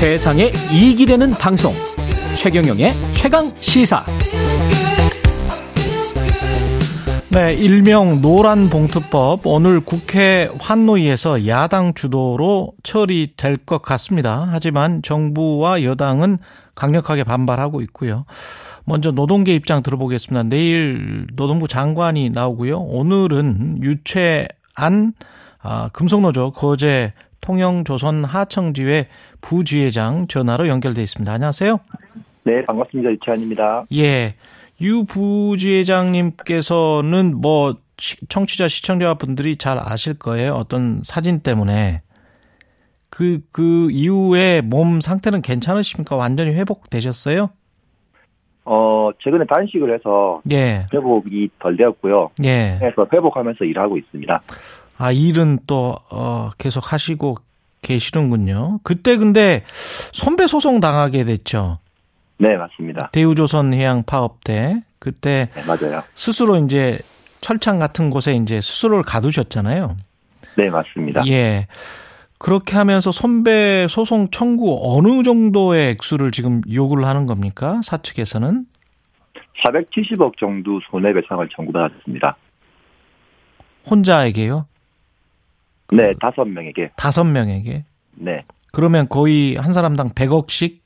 세상에 이익이 되는 방송 최경영의 최강 시사 네, 일명 노란 봉투법 오늘 국회 환노위에서 야당 주도로 처리될 것 같습니다. 하지만 정부와 여당은 강력하게 반발하고 있고요. 먼저 노동계 입장 들어보겠습니다. 내일 노동부 장관이 나오고요. 오늘은 유채안 아, 금속노조 거제 통영조선 하청지회 부지회장 전화로 연결돼 있습니다. 안녕하세요. 네, 반갑습니다. 유채안입니다. 예. 유 부지회장님께서는 뭐 청취자 시청자분들이 잘 아실 거예요. 어떤 사진 때문에 그, 그 이후에 몸 상태는 괜찮으십니까? 완전히 회복되셨어요? 어, 최근에 단식을 해서 예. 회복이 덜 되었고요. 예. 그래서 회복하면서 일하고 있습니다. 아, 일은 또, 어, 계속 하시고 계시는군요. 그때 근데 손배 소송 당하게 됐죠. 네, 맞습니다. 대우조선 해양 파업 때 그때 네, 맞아요. 스스로 이제 철창 같은 곳에 이제 스스로를 가두셨잖아요. 네, 맞습니다. 예. 그렇게 하면서 손배 소송 청구 어느 정도의 액수를 지금 요구를 하는 겁니까? 사측에서는? 470억 정도 손해배상을 청구받았습니다. 혼자에게요? 네, 다섯 명에게. 다섯 명에게? 네, 그러면 거의 한 사람당 100억씩?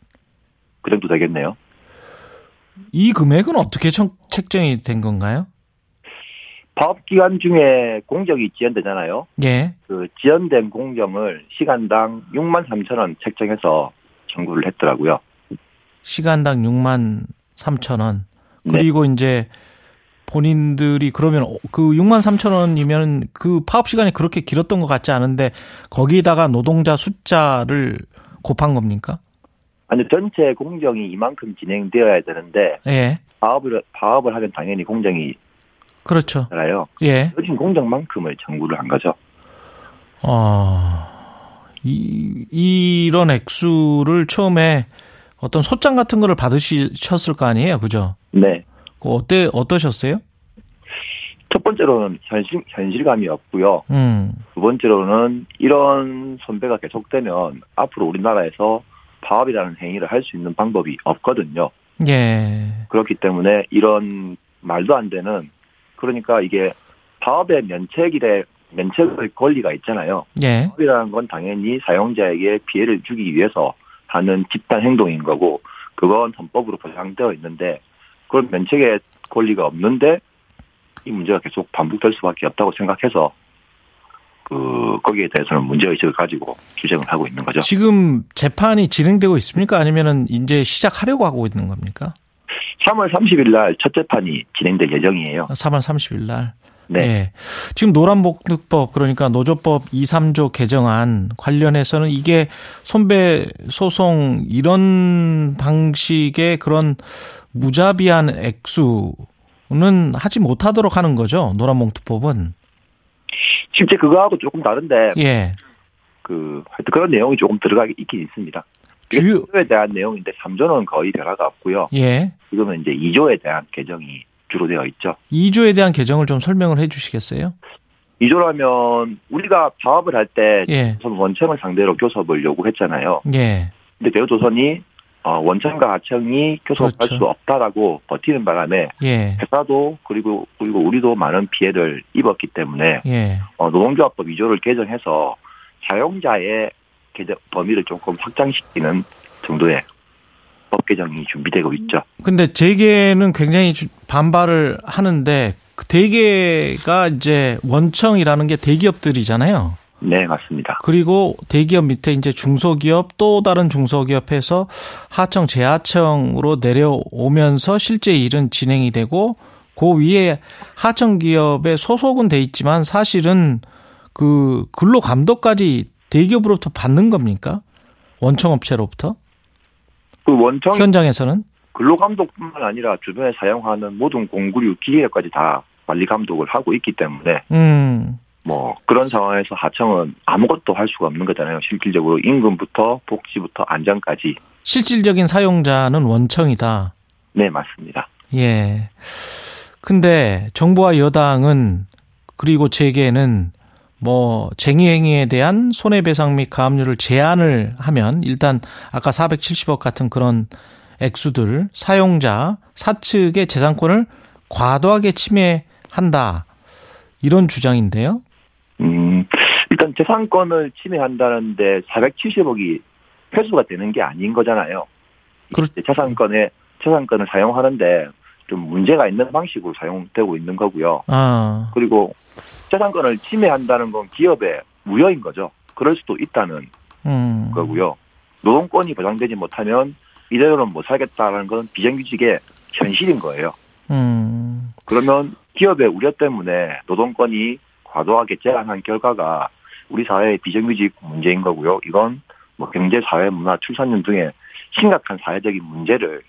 그 정도 되겠네요. 이 금액은 어떻게 청, 책정이 된 건가요? 파업 기간 중에 공정이 지연되잖아요. 예. 그 지연된 공정을 시간당 6만 3천 원 책정해서 청구를 했더라고요. 시간당 6만 3천 원. 네. 그리고 이제 본인들이 그러면 그 6만 3천 원이면 그 파업 시간이 그렇게 길었던 것 같지 않은데 거기다가 노동자 숫자를 곱한 겁니까? 아니 전체 공정이 이만큼 진행되어야 되는데 예. 파업을 파업을 하면 당연히 공정이 그렇죠. 알아요. 예. 요즘 공정만큼을 청구를 한 거죠. 어, 이, 이런 액수를 처음에 어떤 소장 같은 거를 받으셨을 거 아니에요. 그죠? 네. 그 어때, 어떠셨어요? 첫 번째로는 현실, 현실감이 없고요. 음, 두 번째로는 이런 손배가 계속되면 앞으로 우리나라에서 파업이라는 행위를 할 수 있는 방법이 없거든요. 예. 그렇기 때문에 이런 말도 안 되는 그러니까 이게 파업의 면책일에 면책의 권리가 있잖아요. 예. 파업이라는 건 당연히 사용자에게 피해를 주기 위해서 하는 집단 행동인 거고 그건 헌법으로 보장되어 있는데 그런 면책의 권리가 없는데 이 문제가 계속 반복될 수밖에 없다고 생각해서 그 거기에 대해서는 문제 의식을 가지고 주장을 하고 있는 거죠. 지금 재판이 진행되고 있습니까? 아니면은 이제 시작하려고 하고 있는 겁니까? 3월 30일 날 첫 재판이 진행될 예정이에요. 3월 30일 날. 네. 예. 지금 노란복득법 그러니까 노조법 2, 3조 개정안 관련해서는 이게 손배 소송 이런 방식의 그런 무자비한 액수는 하지 못하도록 하는 거죠. 노란봉투법은. 실제 그거하고 조금 다른데 예. 그 하여튼 그런 내용이 조금 들어가 있긴 있습니다. 주요 1조에 대한 내용인데 3조는 거의 변화가 없고요. 예. 지금은 이제 2조에 대한 개정이 주로 되어 있죠. 2조에 대한 개정을 좀 설명을 해 주시겠어요? 2조라면 우리가 파업을 할때 예. 원청을 상대로 교섭을 요구했잖아요. 예. 근데 대우조선이 어, 원청과 하청이 교섭할 그렇죠. 수 없다라고 버티는 바람에 예. 회사도 그리고 그리고 우리도 많은 피해를 입었기 때문에 예. 어, 노동조합법 2조를 개정해서 사용자의 범위를 조금 확장시키는 정도의 법 개정이 준비되고 있죠. 근데 재계는 굉장히 주- 반발을 하는데 그 대개가 이제 원청이라는 게 대기업들이잖아요. 네, 맞습니다. 그리고 대기업 밑에 이제 중소기업 또 다른 중소기업에서 하청 재하청으로 내려오면서 실제 일은 진행이 되고 그 위에 하청 기업에 소속은 돼 있지만 사실은 그 근로 감독까지 대기업으로부터 받는 겁니까? 원청 업체로부터 그 원청 현장에서는 근로 감독뿐만 아니라 주변에 사용하는 모든 공구류 기계까지 다 관리 감독을 하고 있기 때문에 음 뭐 그런 상황에서 하청은 아무것도 할 수가 없는 거잖아요. 실질적으로 임금부터 복지부터 안전까지. 실질적인 사용자는 원청이다. 네, 맞습니다. 예. 근데 정부와 여당은 그리고 재계는 뭐 쟁의행위에 대한 손해배상 및 가압류를 제한을 하면 일단 아까 470억 같은 그런 액수들 사용자 사측의 재산권을 과도하게 침해한다 이런 주장인데요. 음, 일단 재산권을 침해한다는데 470억이 회수가 되는 게 아닌 거잖아요. 그렇- 재산권에 재산권을 사용하는데 좀 문제가 있는 방식으로 사용되고 있는 거고요. 아, 그리고 재산권을 침해한다는 건 기업의 무효인 거죠. 그럴 수도 있다는 음, 거고요. 노동권이 보장되지 못하면 이대로는 못 살겠다는 건 비정규직의 현실인 거예요. 음, 그러면 기업의 우려 때문에 노동권이 과도하게 제한한 결과가 우리 사회의 비정규직 문제인 거고요. 이건 뭐 경제, 사회, 문화, 출산율 등의 심각한 사회적인 문제를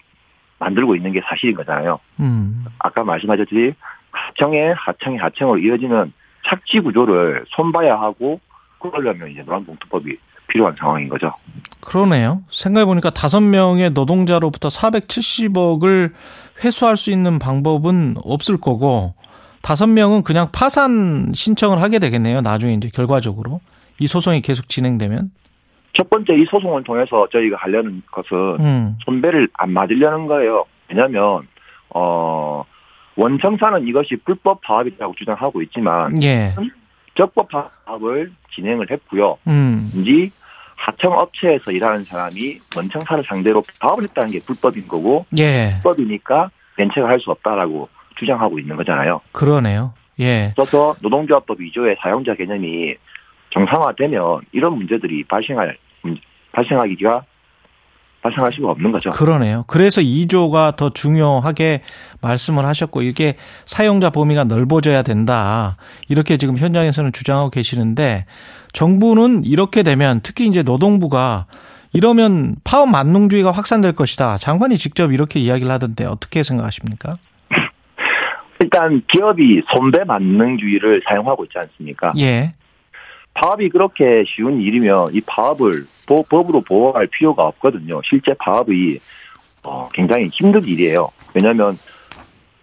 만들고 있는 게 사실인 거잖아요. 음, 아까 말씀하셨듯이 하청에 하청에 하청으로 이어지는 착지 구조를 손봐야 하고 그러려면 이제 노란봉투법이 필요한 상황인 거죠. 그러네요. 생각해보니까 다섯 명의 노동자로부터 470억을 회수할 수 있는 방법은 없을 거고, 다섯 명은 그냥 파산 신청을 하게 되겠네요. 나중에 이제 결과적으로. 이 소송이 계속 진행되면. 첫 번째 이 소송을 통해서 저희가 하려는 것은 음, 손배를 안 맞으려는 거예요. 왜냐하면 어 원청사는 이것이 불법 파업이라고 주장하고 있지만 예. 적법 파업을 진행을 했고요. 음, 왠지 하청 업체에서 일하는 사람이 원청사를 상대로 파업을 했다는 게 불법인 거고 예. 불법이니까 면책을 할수 없다라고 주장하고 있는 거잖아요. 그러네요. 예. 그래서 노동조합법 2조의 사용자 개념이 정상화되면 이런 문제들이 발생할 문- 발생하기가 발생할 수가 없는 거죠. 그러네요. 그래서 2조가 더 중요하게 말씀을 하셨고 이게 사용자 범위가 넓어져야 된다. 이렇게 지금 현장에서는 주장하고 계시는데 정부는 이렇게 되면 특히 이제 노동부가 이러면 파업 만능주의가 확산될 것이다. 장관이 직접 이렇게 이야기를 하던데 어떻게 생각하십니까? 일단 기업이 손배 만능주의를 사용하고 있지 않습니까? 예. 파업이 그렇게 쉬운 일이면 이 파업을 보- 법으로 보호할 필요가 없거든요. 실제 파업이 어, 굉장히 힘든 일이에요. 왜냐하면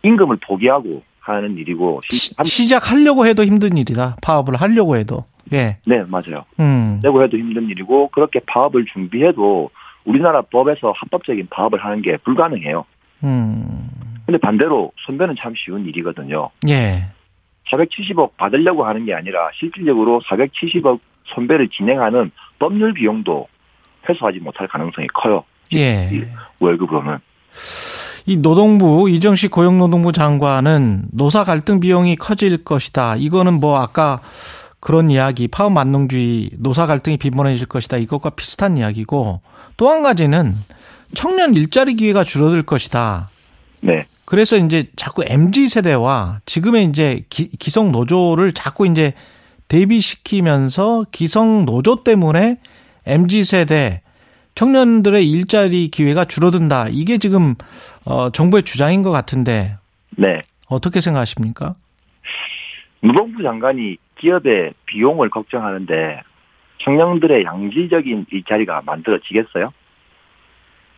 임금을 포기하고 하는 일이고 시- 시작하려고 해도 힘든 일이다. 파업을 하려고 해도. 예. 네 맞아요. 음. 내고 해도 힘든 일이고 그렇게 파업을 준비해도 우리나라 법에서 합법적인 파업을 하는 게 불가능해요. 음. 근데 반대로 손배는 참 쉬운 일이거든요. 예. 470억 받으려고 하는 게 아니라 실질적으로 470억 손배를 진행하는 법률 비용도 회수하지 못할 가능성이 커요. 예. 월급으로는. 이 노동부 이정식 고용노동부 장관은 노사 갈등 비용이 커질 것이다. 이거는 뭐 아까 그런 이야기 파업 만능주의 노사 갈등이 빈번해질 것이다. 이것과 비슷한 이야기고 또 한 가지는 청년 일자리 기회가 줄어들 것이다. 네. 그래서 이제 자꾸 MZ 세대와 지금의 이제 기, 기성 노조를 자꾸 이제 대비시키면서 기성 노조 때문에 MZ 세대 청년들의 일자리 기회가 줄어든다. 이게 지금 어 정부의 주장인 것 같은데 네. 어떻게 생각하십니까? 노동부 장관이 기업의 비용을 걱정하는데 청년들의 양질적인 일자리가 만들어지겠어요?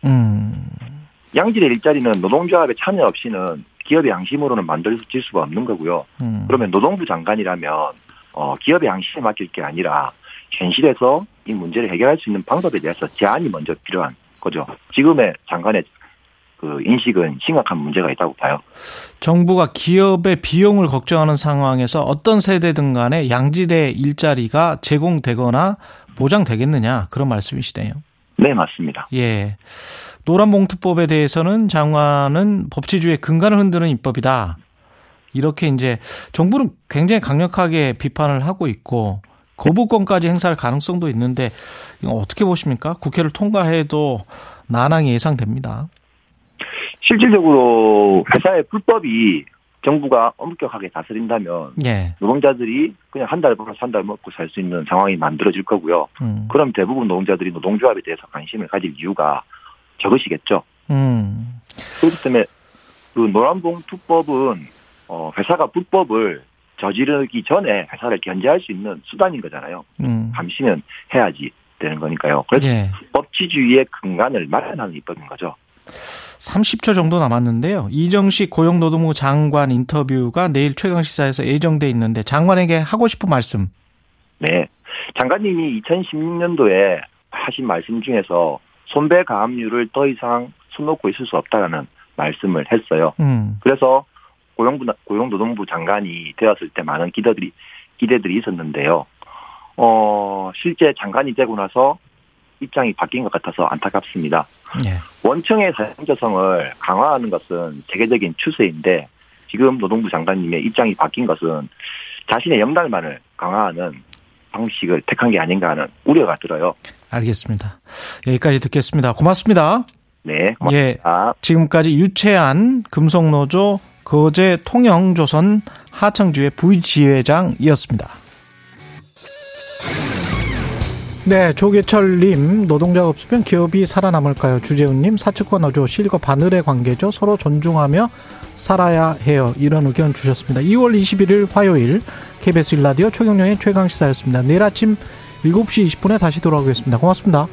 음. 양질의 일자리는 노동조합의 참여 없이는 기업의 양심으로는 만들어질 수가 없는 거고요. 음. 그러면 노동부 장관이라면 어, 기업의 양심에 맡길 게 아니라 현실에서 이 문제를 해결할 수 있는 방법에 대해서 제안이 먼저 필요한 거죠. 지금의 장관의 그 인식은 심각한 문제가 있다고 봐요. 정부가 기업의 비용을 걱정하는 상황에서 어떤 세대든 간에 양질의 일자리가 제공되거나 보장되겠느냐 그런 말씀이시네요. 네, 맞습니다. 예. 노란봉투법에 대해서는 장관은 법치주의의 근간을 흔드는 입법이다. 이렇게 이제 정부는 굉장히 강력하게 비판을 하고 있고 거부권까지 행사할 가능성도 있는데 이거 어떻게 보십니까? 국회를 통과해도 난항이 예상됩니다. 실질적으로 회사의 불법이 정부가 엄격하게 다스린다면 예. 노동자들이 그냥 한 달 벌어서 한 달 먹고 살 수 있는 상황이 만들어질 거고요. 음. 그럼 대부분 노동자들이 노동조합에 대해서 관심을 가질 이유가 적으시겠죠. 음. 그렇기 때문에 그 노란봉 투법은 어, 회사가 불법을 저지르기 전에 회사를 견제할 수 있는 수단인 거잖아요. 음. 감시는 해야지 되는 거니까요. 그래서 예. 법치주의의 근간을 마련하는 입법인 거죠. 30초 정도 남았는데요. 이정식 고용노동부 장관 인터뷰가 내일 최강시사에서 예정돼 있는데 장관에게 하고 싶은 말씀 네. 장관님이 2016년도에 하신 말씀 중에서 손배 가압류를 더 이상 손 놓고 있을 수 없다라는 말씀을 했어요. 음. 그래서 고용부, 고용노동부 장관이 되었을 때 많은 기대들이, 기대들이 있었는데요. 어, 실제 장관이 되고 나서 입장이 바뀐 것 같아서 안타깝습니다. 예. 원청의 사용자성을 강화하는 것은 세계적인 추세인데 지금 노동부 장관님의 입장이 바뀐 것은 자신의 영달만을 강화하는 방식을 택한 게 아닌가 하는 우려가 들어요. 알겠습니다. 여기까지 듣겠습니다. 고맙습니다. 네, 예. 고맙습니다. 지금까지 유채한 금속노조 거제 통영조선 하청주의 부지회장이었습니다. 네, 조계철님, 노동자가 없으면 기업이 살아남을까요? 주재훈님, 사측과 노조, 실과 바늘의 관계죠. 서로 존중하며 살아야 해요. 이런 의견 주셨습니다. 2월 21일 화요일 KBS 일라디오 최경령의 최강시사였습니다. 내일 아침 7시 20분에 다시 돌아오겠습니다. 고맙습니다.